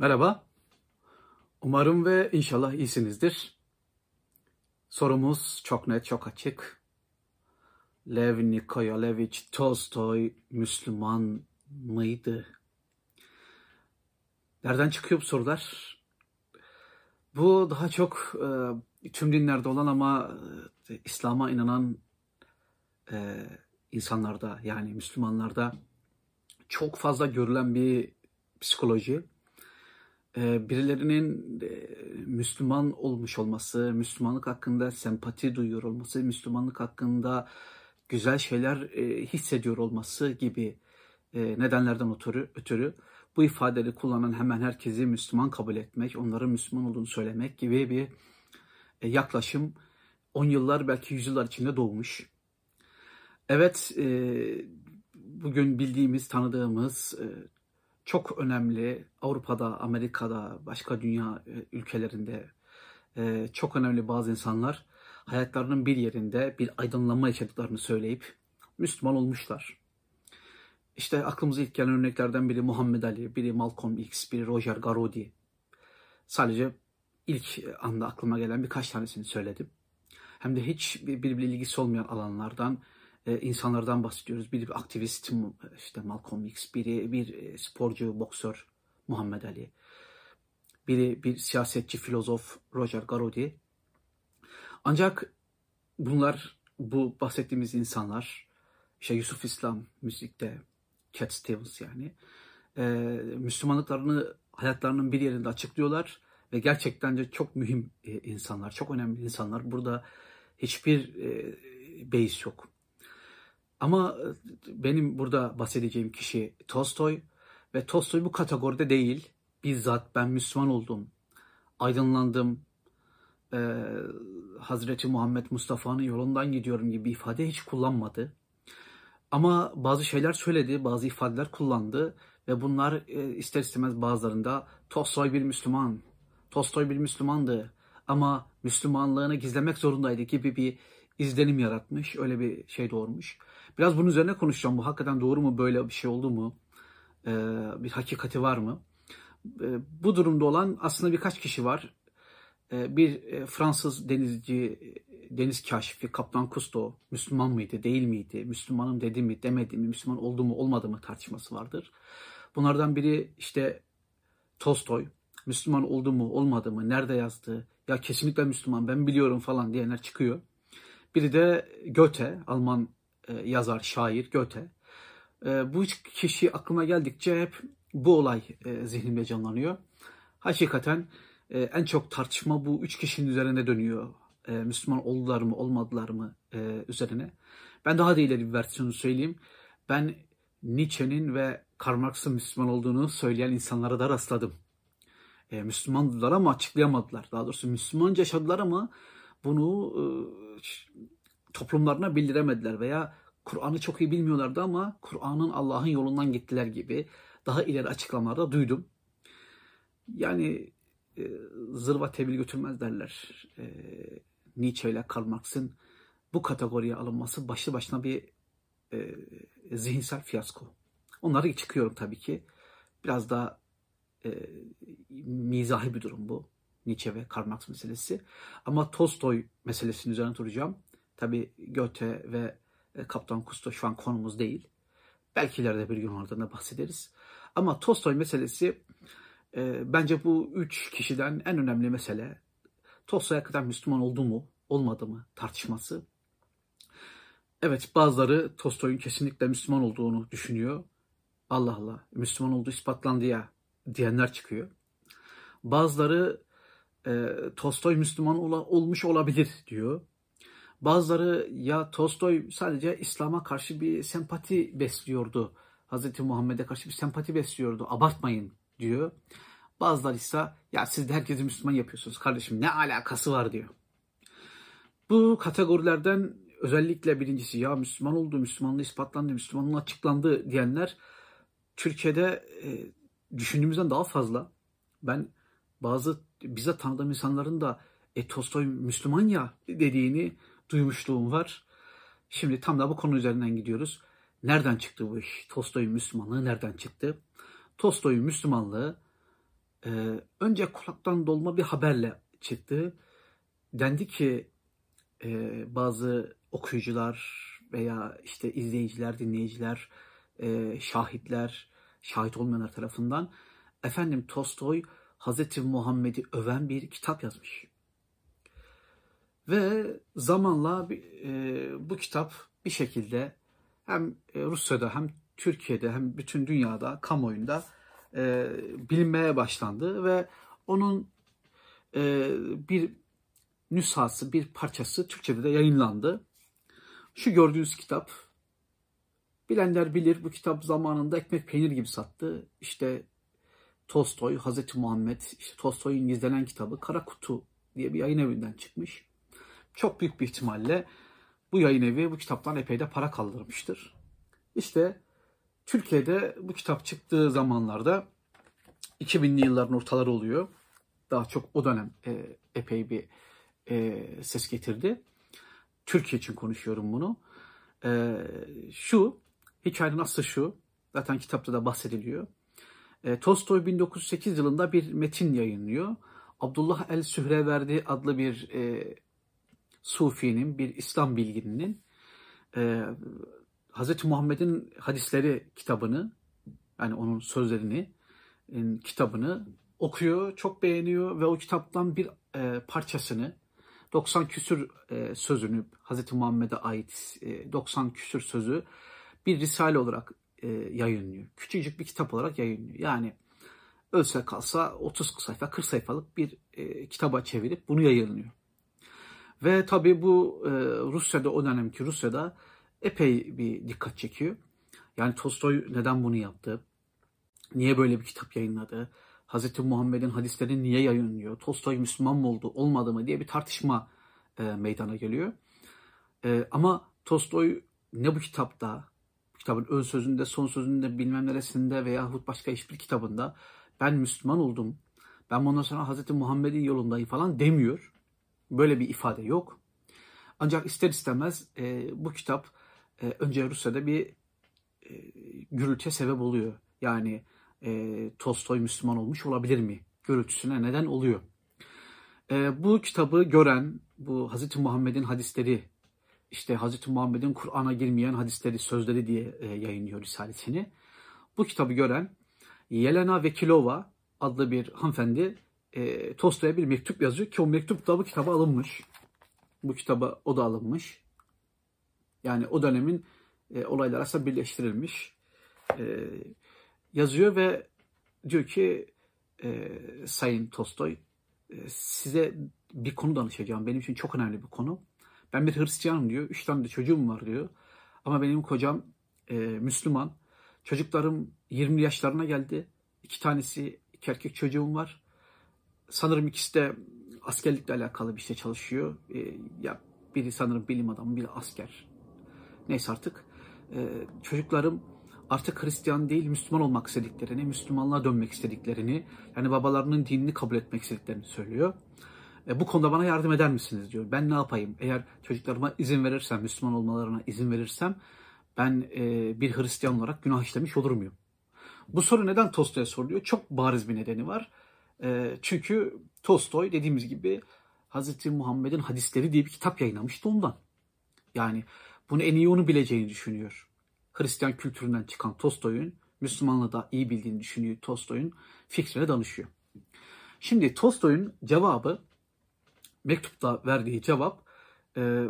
Merhaba. Umarım ve inşallah iyisinizdir. Sorumuz çok net, çok açık. Lev Nikolayevich Tolstoy Müslüman mıydı? Nereden çıkıyor bu sorular? Bu daha çok e, tüm dinlerde olan ama e, İslam'a inanan e, insanlarda yani Müslümanlarda çok fazla görülen bir psikoloji. E, birilerinin e, Müslüman olmuş olması, Müslümanlık hakkında sempati duyuyor olması, Müslümanlık hakkında güzel şeyler e, hissediyor olması gibi e, nedenlerden ötürü, ötürü bu ifadeleri kullanan hemen herkesi Müslüman kabul etmek, onların Müslüman olduğunu söylemek gibi bir yaklaşım 10 yıllar belki yüzyıllar içinde doğmuş. Evet, bugün bildiğimiz, tanıdığımız çok önemli Avrupa'da, Amerika'da, başka dünya e, ülkelerinde e, çok önemli bazı insanlar hayatlarının bir yerinde bir aydınlanma yaşadıklarını söyleyip Müslüman olmuşlar. İşte aklımıza ilk gelen örneklerden biri Muhammed Ali, biri Malcolm X, biri Roger Garaudy. Sadece ilk anda aklıma gelen birkaç tanesini söyledim. Hem de hiç birbiriyle ilgisi olmayan alanlardan, e, insanlardan bahsediyoruz. Biri bir aktivist, işte Malcolm X, biri bir e, sporcu, boksör Muhammed Ali. Biri bir siyasetçi, filozof Roger Garaudy. Ancak bunlar, bu bahsettiğimiz insanlar, işte Yusuf İslam müzikte, Cat Stevens yani, e, Müslümanlıklarını hayatlarının bir yerinde açıklıyorlar ve gerçekten de çok mühim insanlar, çok önemli insanlar. Burada hiçbir e, beis yok. Ama e, benim burada bahsedeceğim kişi Tolstoy ve Tolstoy bu kategoride değil. Bizzat ben Müslüman oldum, aydınlandım, e, Hazreti Muhammed Mustafa'nın yolundan gidiyorum gibi ifade hiç kullanmadı. Ama bazı şeyler söyledi, bazı ifadeler kullandı ve bunlar e, ister istemez bazılarında Tolstoy bir Müslüman, Tolstoy bir Müslümandı ama Müslümanlığını gizlemek zorundaydı gibi bir izlenim yaratmış, öyle bir şey doğurmuş. Biraz bunun üzerine konuşacağım. Bu hakikaten doğru mu, böyle bir şey oldu mu, ee, bir hakikati var mı? Ee, bu durumda olan aslında birkaç kişi var. Ee, bir e, Fransız denizci, deniz kaşifi Kaptan Cousteau Müslüman mıydı, değil miydi? Müslümanım dedi mi, demedi mi? Müslüman oldu mu, olmadı mı tartışması vardır. Bunlardan biri işte Tolstoy. Müslüman oldu mu, olmadı mı, nerede yazdı? Ya kesinlikle Müslüman, ben biliyorum falan diyenler çıkıyor. Biri de Goethe, Alman e, yazar, şair Goethe. E, bu üç kişi aklıma geldikçe hep bu olay e, zihnimde canlanıyor. Hakikaten e, en çok tartışma bu üç kişinin üzerine dönüyor. E, Müslüman oldular mı, olmadılar mı e, üzerine. Ben daha da ileri bir versiyonu söyleyeyim. Ben Nietzsche'nin ve Karl Marx'ın Müslüman olduğunu söyleyen insanlara da rastladım. E, Müslümandılar ama açıklayamadılar. Daha doğrusu Müslümanca yaşadılar ama bunu e, toplumlarına bildiremediler veya Kur'an'ı çok iyi bilmiyorlardı ama Kur'an'ın Allah'ın yolundan gittiler gibi daha ileri açıklamalarda duydum. Yani e, zırva tebil götürmez derler. E, Nietzsche ile Karl Marx'ın bu kategoriye alınması başlı başına bir e, zihinsel fiyasko. Onları çıkıyorum tabii ki. Biraz daha e, mizahi bir durum bu. Nietzsche ve Karl Marx meselesi. Ama Tolstoy meselesinin üzerine duracağım. Tabi Goethe ve Kaptan Kusto şu an konumuz değil. Belki ileride bir gün oradan da bahsederiz. Ama Tolstoy meselesi e, bence bu üç kişiden en önemli mesele. Tolstoy hakikaten Müslüman oldu mu, olmadı mı tartışması. Evet bazıları Tolstoy'un kesinlikle Müslüman olduğunu düşünüyor. Allah Allah Müslüman olduğu ispatlandı ya diyenler çıkıyor. Bazıları e, Tolstoy Müslüman ola, olmuş olabilir diyor. Bazıları ya Tolstoy sadece İslam'a karşı bir sempati besliyordu. Hz. Muhammed'e karşı bir sempati besliyordu. Abartmayın diyor. Bazıları ise ya siz de herkesi Müslüman yapıyorsunuz kardeşim ne alakası var diyor. Bu kategorilerden özellikle birincisi ya Müslüman oldu, Müslümanlığı ispatlandı, Müslümanlığı açıklandı diyenler Türkiye'de e, düşündüğümüzden daha fazla. Ben bazı bize tanıdığım insanların da e, Tolstoy Müslüman ya dediğini duymuşluğum var. Şimdi tam da bu konu üzerinden gidiyoruz. Nereden çıktı bu iş? Tolstoy'un Müslümanlığı nereden çıktı? Tolstoy'un Müslümanlığı e, önce kulaktan dolma bir haberle çıktı. Dendi ki e, bazı okuyucular veya işte izleyiciler, dinleyiciler, e, şahitler, şahit olmayanlar tarafından efendim Tolstoy Hazreti Muhammed'i öven bir kitap yazmış. Ve zamanla e, bu kitap bir şekilde hem e, Rusya'da hem Türkiye'de hem bütün dünyada kamuoyunda e, bilinmeye başlandı ve onun e, bir nüshası, bir parçası Türkçe'de de yayınlandı. Şu gördüğünüz kitap, bilenler bilir bu kitap zamanında ekmek peynir gibi sattı. İşte Tolstoy, Hazreti Muhammed, işte Tolstoy'un gizlenen kitabı Kara Kutu diye bir yayın evinden çıkmış. Çok büyük bir ihtimalle bu yayın evi bu kitaptan epey de para kaldırmıştır. İşte Türkiye'de bu kitap çıktığı zamanlarda 2000'li yılların ortaları oluyor. Daha çok o dönem e, epey bir e, ses getirdi. Türkiye için konuşuyorum bunu. E, şu, hikayenin aslı şu, zaten kitapta da bahsediliyor. E, Tolstoy 1908 yılında bir metin yayınlıyor. Abdullah el Sühreverdi adlı bir e, Sufi'nin, bir İslam bilgininin e, Hz. Muhammed'in hadisleri kitabını, yani onun sözlerini, kitabını okuyor, çok beğeniyor ve o kitaptan bir e, parçasını 90 küsür e, sözünü Hz. Muhammed'e ait e, 90 küsür sözü bir risale olarak e, yayınlıyor. Küçücük bir kitap olarak yayınlıyor. Yani ölse kalsa 30 sayfa 40 sayfalık bir e, kitaba çevirip bunu yayınlıyor. Ve tabii bu e, Rusya'da o dönemki Rusya'da epey bir dikkat çekiyor. Yani Tolstoy neden bunu yaptı? Niye böyle bir kitap yayınladı? Hz. Muhammed'in hadislerini niye yayınlıyor? Tolstoy Müslüman mı oldu, olmadı mı diye bir tartışma e, meydana geliyor. E, ama Tolstoy ne bu kitapta, kitabın ön sözünde, son sözünde, bilmem neresinde veyahut başka hiçbir kitabında ben Müslüman oldum, ben bundan sonra Hz. Muhammed'in yolundayım falan demiyor. Böyle bir ifade yok. Ancak ister istemez e, bu kitap e, önce Rusya'da bir e, gürültüye sebep oluyor. Yani e, Tolstoy Müslüman olmuş olabilir mi? Görüntüsüne neden oluyor. E, bu kitabı gören, bu Hazreti Muhammed'in hadisleri, işte Hazreti Muhammed'in Kur'an'a girmeyen hadisleri, sözleri diye e, yayınlıyor Risalesini. Bu kitabı gören Yelena Vekilova adlı bir hanımefendi e, Tolstoy'a bir mektup yazıyor ki o mektup da bu kitaba alınmış. Bu kitaba o da alınmış. Yani o dönemin e, olaylar aslında birleştirilmiş. E, yazıyor ve diyor ki e, Sayın Tolstoy e, size bir konu danışacağım. Benim için çok önemli bir konu. Ben bir Hristiyanım diyor. Üç tane de çocuğum var diyor. Ama benim kocam e, Müslüman. Çocuklarım 20 yaşlarına geldi. İki tanesi iki erkek çocuğum var. Sanırım ikisi de askerlikle alakalı bir şey çalışıyor. E, ya biri sanırım bilim adamı, biri asker. Neyse artık. E, çocuklarım artık Hristiyan değil Müslüman olmak istediklerini, Müslümanlığa dönmek istediklerini, yani babalarının dinini kabul etmek istediklerini söylüyor. E, bu konuda bana yardım eder misiniz diyor. Ben ne yapayım? Eğer çocuklarıma izin verirsem, Müslüman olmalarına izin verirsem ben e, bir Hristiyan olarak günah işlemiş olur muyum? Bu soru neden Tolstoy'a soruluyor? Çok bariz bir nedeni var. E, çünkü Tolstoy dediğimiz gibi Hz. Muhammed'in hadisleri diye bir kitap yayınlamıştı ondan. Yani bunu en iyi onu bileceğini düşünüyor. Hristiyan kültüründen çıkan Tolstoy'un Müslümanlığı da iyi bildiğini düşünüyor Tolstoy'un fikrine danışıyor. Şimdi Tolstoy'un cevabı mektupta verdiği cevap e,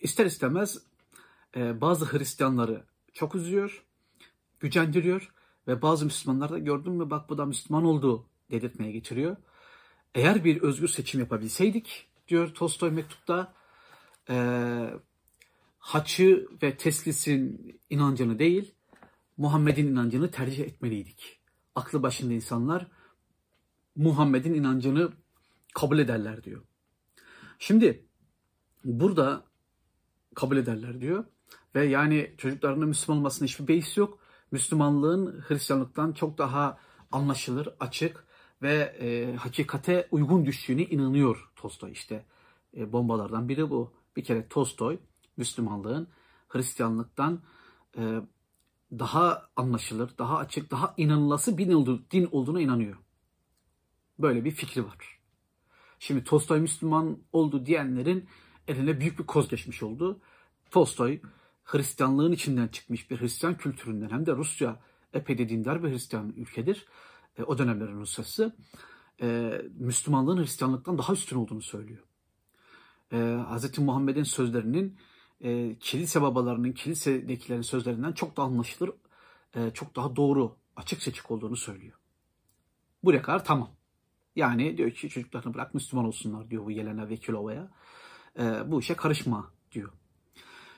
ister istemez e, bazı Hristiyanları çok üzüyor, gücendiriyor ve bazı Müslümanlar da gördün mü bak bu da Müslüman oldu dedirtmeye getiriyor. Eğer bir özgür seçim yapabilseydik diyor Tolstoy mektupta e, haçı ve teslisin inancını değil, Muhammed'in inancını tercih etmeliydik. Aklı başında insanlar Muhammed'in inancını kabul ederler diyor. Şimdi burada kabul ederler diyor ve yani çocuklarının Müslüman olmasına hiçbir beis yok. Müslümanlığın Hristiyanlıktan çok daha anlaşılır, açık ve e, hakikate uygun düştüğüne inanıyor Tolstoy. İşte e, bombalardan biri bu. Bir kere Tolstoy Müslümanlığın Hristiyanlıktan e, daha anlaşılır, daha açık, daha inanılası bir din olduğuna inanıyor. Böyle bir fikri var. Şimdi Tolstoy Müslüman oldu diyenlerin eline büyük bir koz geçmiş oldu. Tolstoy Hristiyanlığın içinden çıkmış bir Hristiyan kültüründen hem de Rusya epey de dindar bir Hristiyan ülkedir. E, o dönemlerin Rusyası. E, Müslümanlığın Hristiyanlıktan daha üstün olduğunu söylüyor. E, Hz. Muhammed'in sözlerinin e, kilise babalarının, kilisedekilerin sözlerinden çok daha anlaşılır, e, çok daha doğru, açık seçik olduğunu söylüyor. Buraya kadar tamam. Yani diyor ki çocuklarını bırak Müslüman olsunlar diyor bu Yelena Vekilova'ya. E, bu işe karışma diyor.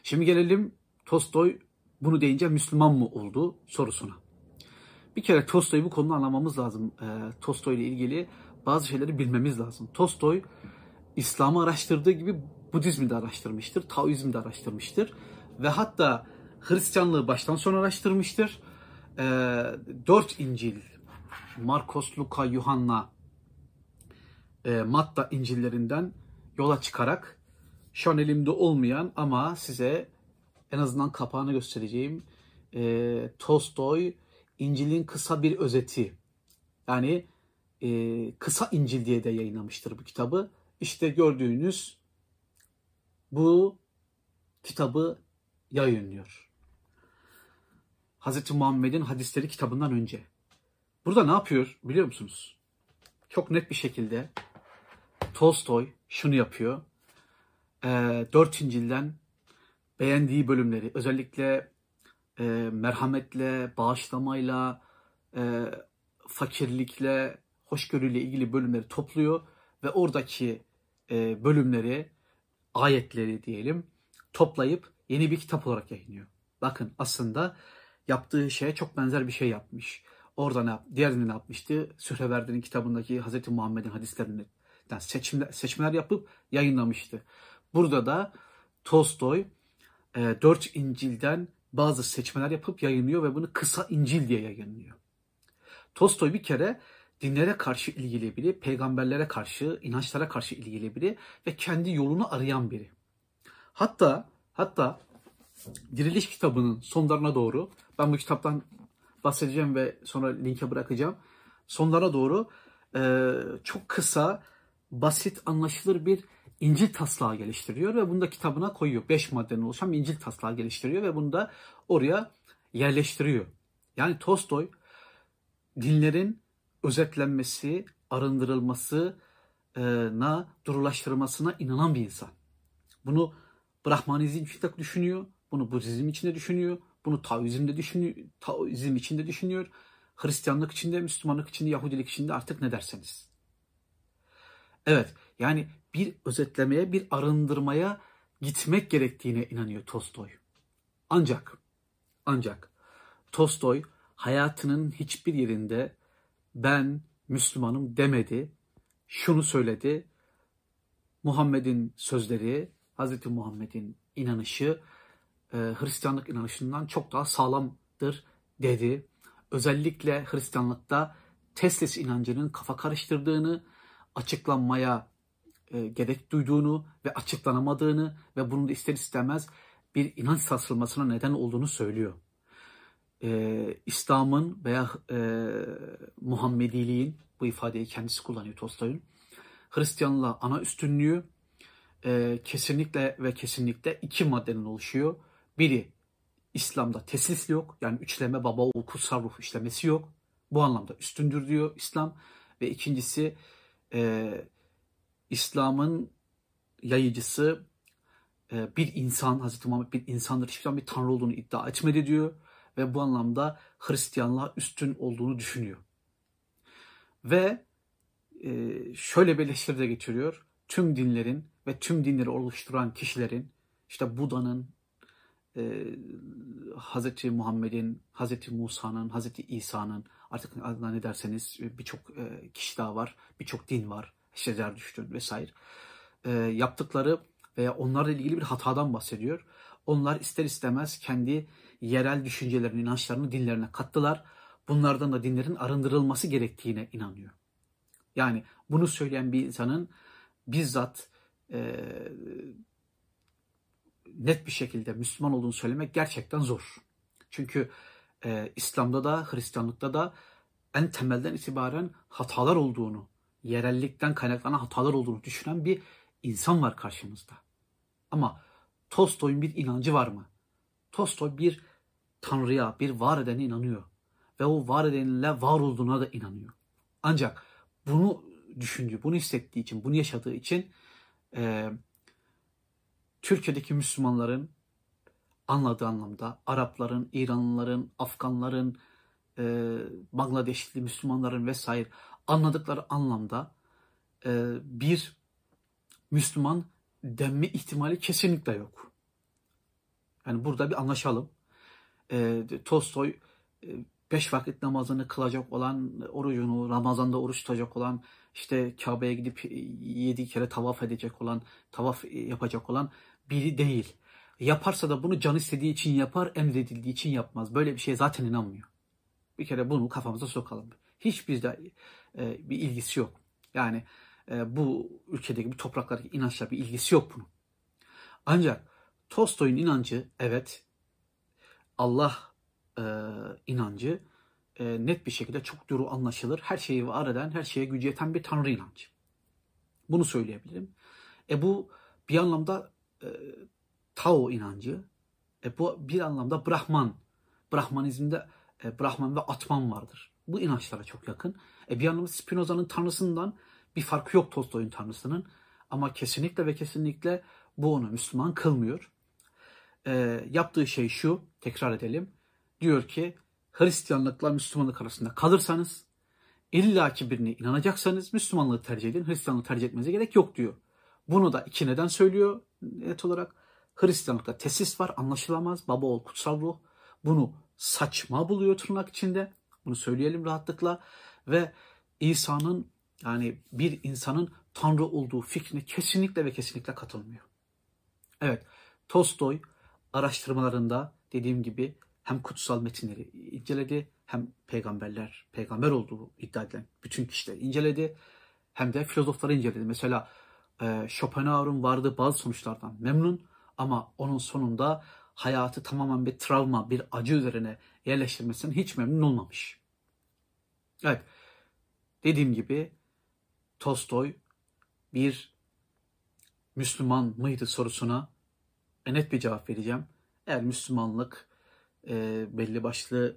Şimdi gelelim Tolstoy bunu deyince Müslüman mı oldu sorusuna. Bir kere Tolstoy'u bu konuda anlamamız lazım. E, Tolstoy ile ilgili bazı şeyleri bilmemiz lazım. Tolstoy İslam'ı araştırdığı gibi Budizmi de araştırmıştır, Taoizmi de araştırmıştır ve hatta Hristiyanlığı baştan sona araştırmıştır. E, dört İncil, Markos, Luka, Yuhanna, e, Matta İncillerinden yola çıkarak şu an elimde olmayan ama size en azından kapağını göstereceğim e, Tolstoy İncil'in kısa bir özeti yani e, kısa İncil diye de yayınlamıştır bu kitabı. İşte gördüğünüz bu kitabı yayınlıyor. Hz. Muhammed'in hadisleri kitabından önce. Burada ne yapıyor biliyor musunuz? Çok net bir şekilde Tolstoy şunu yapıyor. E, dört İncil'den beğendiği bölümleri özellikle e, merhametle, bağışlamayla, e, fakirlikle, hoşgörüyle ilgili bölümleri topluyor ve oradaki e, bölümleri, ayetleri diyelim toplayıp yeni bir kitap olarak yayınlıyor. Bakın aslında yaptığı şeye çok benzer bir şey yapmış. Orada ne, diğerini ne yapmıştı? Sühreverdi'nin kitabındaki Hz. Muhammed'in hadislerinden seçimler, seçimler yapıp yayınlamıştı. Burada da Tolstoy e, dört İncil'den bazı seçmeler yapıp yayınlıyor ve bunu kısa İncil diye yayınlıyor. Tolstoy bir kere dinlere karşı ilgili biri, peygamberlere karşı, inançlara karşı ilgili biri ve kendi yolunu arayan biri. Hatta hatta Diriliş kitabının sonlarına doğru ben bu kitaptan bahsedeceğim ve sonra linke bırakacağım. Sonlara doğru e, çok kısa, basit, anlaşılır bir İncil taslağı geliştiriyor ve bunu da kitabına koyuyor. Beş maddeden oluşan İncil taslağı geliştiriyor ve bunu da oraya yerleştiriyor. Yani Tolstoy dinlerin özetlenmesi, arındırılmasına, durulaştırılmasına inanan bir insan. Bunu Brahmanizm için de düşünüyor, bunu Budizm için de düşünüyor, bunu Taoizm de düşünüyor, Taoizm için de düşünüyor, Hristiyanlık için de, Müslümanlık için de, Yahudilik için de artık ne derseniz. Evet, yani bir özetlemeye, bir arındırmaya gitmek gerektiğine inanıyor Tolstoy. Ancak, ancak Tolstoy hayatının hiçbir yerinde ben Müslümanım demedi. Şunu söyledi. Muhammed'in sözleri, Hazreti Muhammed'in inanışı e, Hristiyanlık inanışından çok daha sağlamdır dedi. Özellikle Hristiyanlıkta Teslis inancının kafa karıştırdığını, açıklanmaya e, gerek duyduğunu ve açıklanamadığını ve bunun da ister istemez bir inanç sarsılmasına neden olduğunu söylüyor. E, İslam'ın veya e, Muhammediliğin bu ifadeyi kendisi kullanıyor Tolstoy'un. Hristiyanlığa ana üstünlüğü e, kesinlikle ve kesinlikle iki maddeden oluşuyor. Biri İslam'da teslis yok. Yani üçleme baba oğul kutsal ruh işlemesi yok. Bu anlamda üstündür diyor İslam. Ve ikincisi e, İslam'ın yayıcısı e, bir insan, Hazreti Muhammed bir insandır. Hiçbir zaman bir tanrı olduğunu iddia etmedi diyor. Ve bu anlamda Hristiyanlığa üstün olduğunu düşünüyor. Ve e, şöyle bir eleştiri de getiriyor. Tüm dinlerin ve tüm dinleri oluşturan kişilerin, işte Buda'nın, e, Hz. Muhammed'in, Hz. Musa'nın, Hz. İsa'nın, artık ne derseniz birçok kişi daha var, birçok din var işte Zerdüşt'ün vesaire e, yaptıkları veya onlarla ilgili bir hatadan bahsediyor. Onlar ister istemez kendi yerel düşüncelerini, inançlarını dinlerine kattılar. Bunlardan da dinlerin arındırılması gerektiğine inanıyor. Yani bunu söyleyen bir insanın bizzat e, net bir şekilde Müslüman olduğunu söylemek gerçekten zor. Çünkü e, İslam'da da Hristiyanlıkta da en temelden itibaren hatalar olduğunu yerellikten kaynaklanan hatalar olduğunu düşünen bir insan var karşımızda. Ama Tolstoy'un bir inancı var mı? Tolstoy bir tanrıya, bir var edene inanıyor. Ve o var edenle var olduğuna da inanıyor. Ancak bunu düşündüğü, bunu hissettiği için, bunu yaşadığı için e, Türkiye'deki Müslümanların anladığı anlamda Arapların, İranlıların, Afganların, e, Bangladeşli Müslümanların vesaire anladıkları anlamda e, bir Müslüman denme ihtimali kesinlikle yok. Yani burada bir anlaşalım. E, Tolstoy e, beş vakit namazını kılacak olan, orucunu, Ramazan'da oruç tutacak olan, işte Kabe'ye gidip yedi kere tavaf edecek olan, tavaf yapacak olan biri değil. Yaparsa da bunu can istediği için yapar, emredildiği için yapmaz. Böyle bir şeye zaten inanmıyor. Bir kere bunu kafamıza sokalım. Hiç bizde e, bir ilgisi yok. Yani e, bu ülkedeki, bu topraklardaki inançla bir ilgisi yok bunun. Ancak Tolstoy'un inancı evet Allah e, inancı e, net bir şekilde çok duru anlaşılır. Her şeyi var eden, her şeye gücü yeten bir tanrı inancı. Bunu söyleyebilirim. E bu bir anlamda e, Tao inancı. E bu bir anlamda Brahman. Brahmanizmde e, Brahman ve Atman vardır. Bu inançlara çok yakın. E bir anlamda Spinoza'nın tanrısından bir farkı yok Tolstoy'un tanrısının. Ama kesinlikle ve kesinlikle bu onu Müslüman kılmıyor. E, yaptığı şey şu, tekrar edelim. Diyor ki Hristiyanlıkla Müslümanlık arasında kalırsanız illaki birine inanacaksanız Müslümanlığı tercih edin. Hristiyanlığı tercih etmenize gerek yok diyor. Bunu da iki neden söylüyor net olarak. Hristiyanlıkta tesis var anlaşılamaz. Baba ol kutsal ruh. Bunu saçma buluyor tırnak içinde. Bunu söyleyelim rahatlıkla. Ve İsa'nın yani bir insanın Tanrı olduğu fikrine kesinlikle ve kesinlikle katılmıyor. Evet, Tolstoy araştırmalarında dediğim gibi hem kutsal metinleri inceledi hem peygamberler, peygamber olduğu iddia edilen bütün kişileri inceledi. Hem de filozofları inceledi. Mesela e, Schopenhauer'un vardığı bazı sonuçlardan memnun ama onun sonunda hayatı tamamen bir travma, bir acı üzerine yerleştirmesinden hiç memnun olmamış. Evet, dediğim gibi Tolstoy bir Müslüman mıydı sorusuna net bir cevap vereceğim. Eğer Müslümanlık e, belli başlı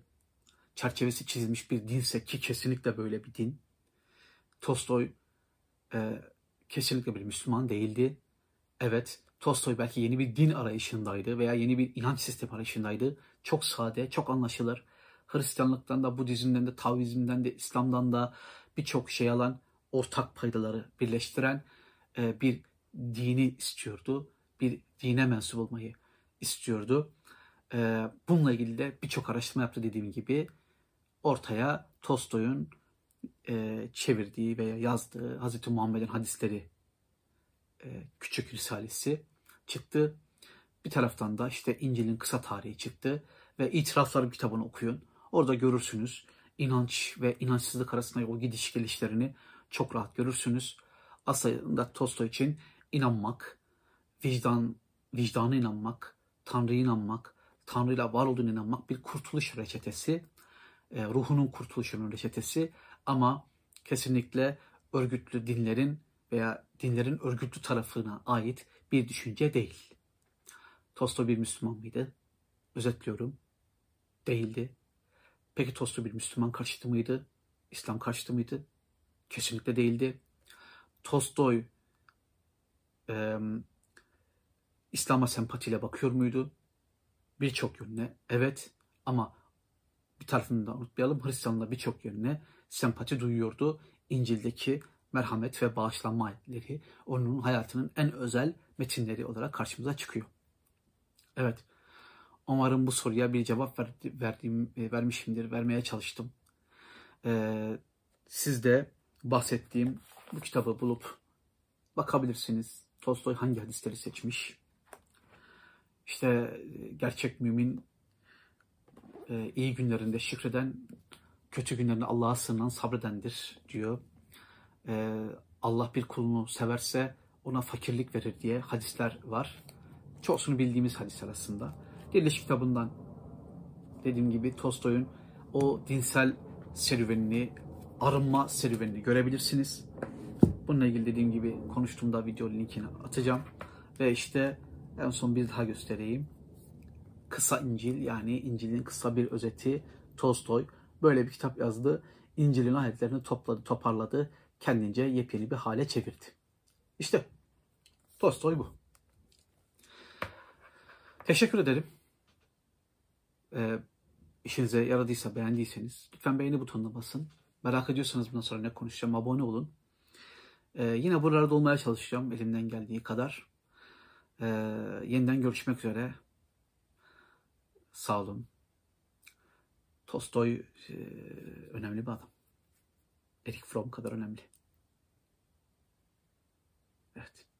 çerçevesi çizilmiş bir dinse ki kesinlikle böyle bir din. Tolstoy e, kesinlikle bir Müslüman değildi. Evet, Tolstoy belki yeni bir din arayışındaydı veya yeni bir inanç sistemi arayışındaydı. Çok sade, çok anlaşılır. Hristiyanlıktan da, Budizm'den de, Taoizm'den de, İslam'dan da birçok şey alan, ortak paydaları birleştiren e, bir dini istiyordu. Bir dine mensup olmayı istiyordu. E, bununla ilgili de birçok araştırma yaptı dediğim gibi. Ortaya Tolstoy'un e, çevirdiği veya yazdığı Hazreti Muhammed'in hadisleri e, küçük risalesi çıktı. Bir taraftan da işte İncil'in kısa tarihi çıktı ve İtiraflar kitabını okuyun. Orada görürsünüz inanç ve inançsızlık arasında o gidiş gelişlerini çok rahat görürsünüz. Aslında Tolstoy için inanmak, vicdan, vicdana inanmak, Tanrı'ya inanmak, Tanrı'yla var olduğunu inanmak bir kurtuluş reçetesi, e, ruhunun kurtuluşunun reçetesi ama kesinlikle örgütlü dinlerin veya dinlerin örgütlü tarafına ait bir düşünce değil. Tolstoy bir Müslüman mıydı? Özetliyorum. Değildi. Peki Tolstoy bir Müslüman karşıtı mıydı? İslam karşıtı mıydı? Kesinlikle değildi. Tolstoy e, İslam'a sempatiyle bakıyor muydu? Birçok yönüne evet ama bir tarafını da unutmayalım Hristiyanlığa birçok yönüne sempati duyuyordu. İncil'deki merhamet ve bağışlanma ayetleri onun hayatının en özel metinleri olarak karşımıza çıkıyor. Evet. Umarım bu soruya bir cevap verdi, verdiğim, e, vermişimdir, vermeye çalıştım. Ee, siz de bahsettiğim bu kitabı bulup bakabilirsiniz. Tolstoy hangi hadisleri seçmiş? İşte e, gerçek mümin e, iyi günlerinde şükreden, kötü günlerinde Allah'a sığınan sabredendir diyor. Allah bir kulunu severse ona fakirlik verir diye hadisler var. Çoğusunu bildiğimiz hadisler aslında. Diriliş kitabından dediğim gibi Tolstoy'un o dinsel serüvenini, arınma serüvenini görebilirsiniz. Bununla ilgili dediğim gibi konuştuğumda video linkini atacağım. Ve işte en son bir daha göstereyim. Kısa İncil yani İncil'in kısa bir özeti Tolstoy böyle bir kitap yazdı. İncil'in ayetlerini topladı, toparladı. Kendince yepyeni bir hale çevirdi. İşte Tolstoy bu. Teşekkür ederim. Ee, işinize yaradıysa, beğendiyseniz lütfen beğeni butonuna basın. Merak ediyorsanız bundan sonra ne konuşacağım abone olun. Ee, yine buralarda olmaya çalışacağım elimden geldiği kadar. Ee, yeniden görüşmek üzere. Sağ olun. Tolstoy e, önemli bir adam. Erik Fromm kadar önemli. Evet.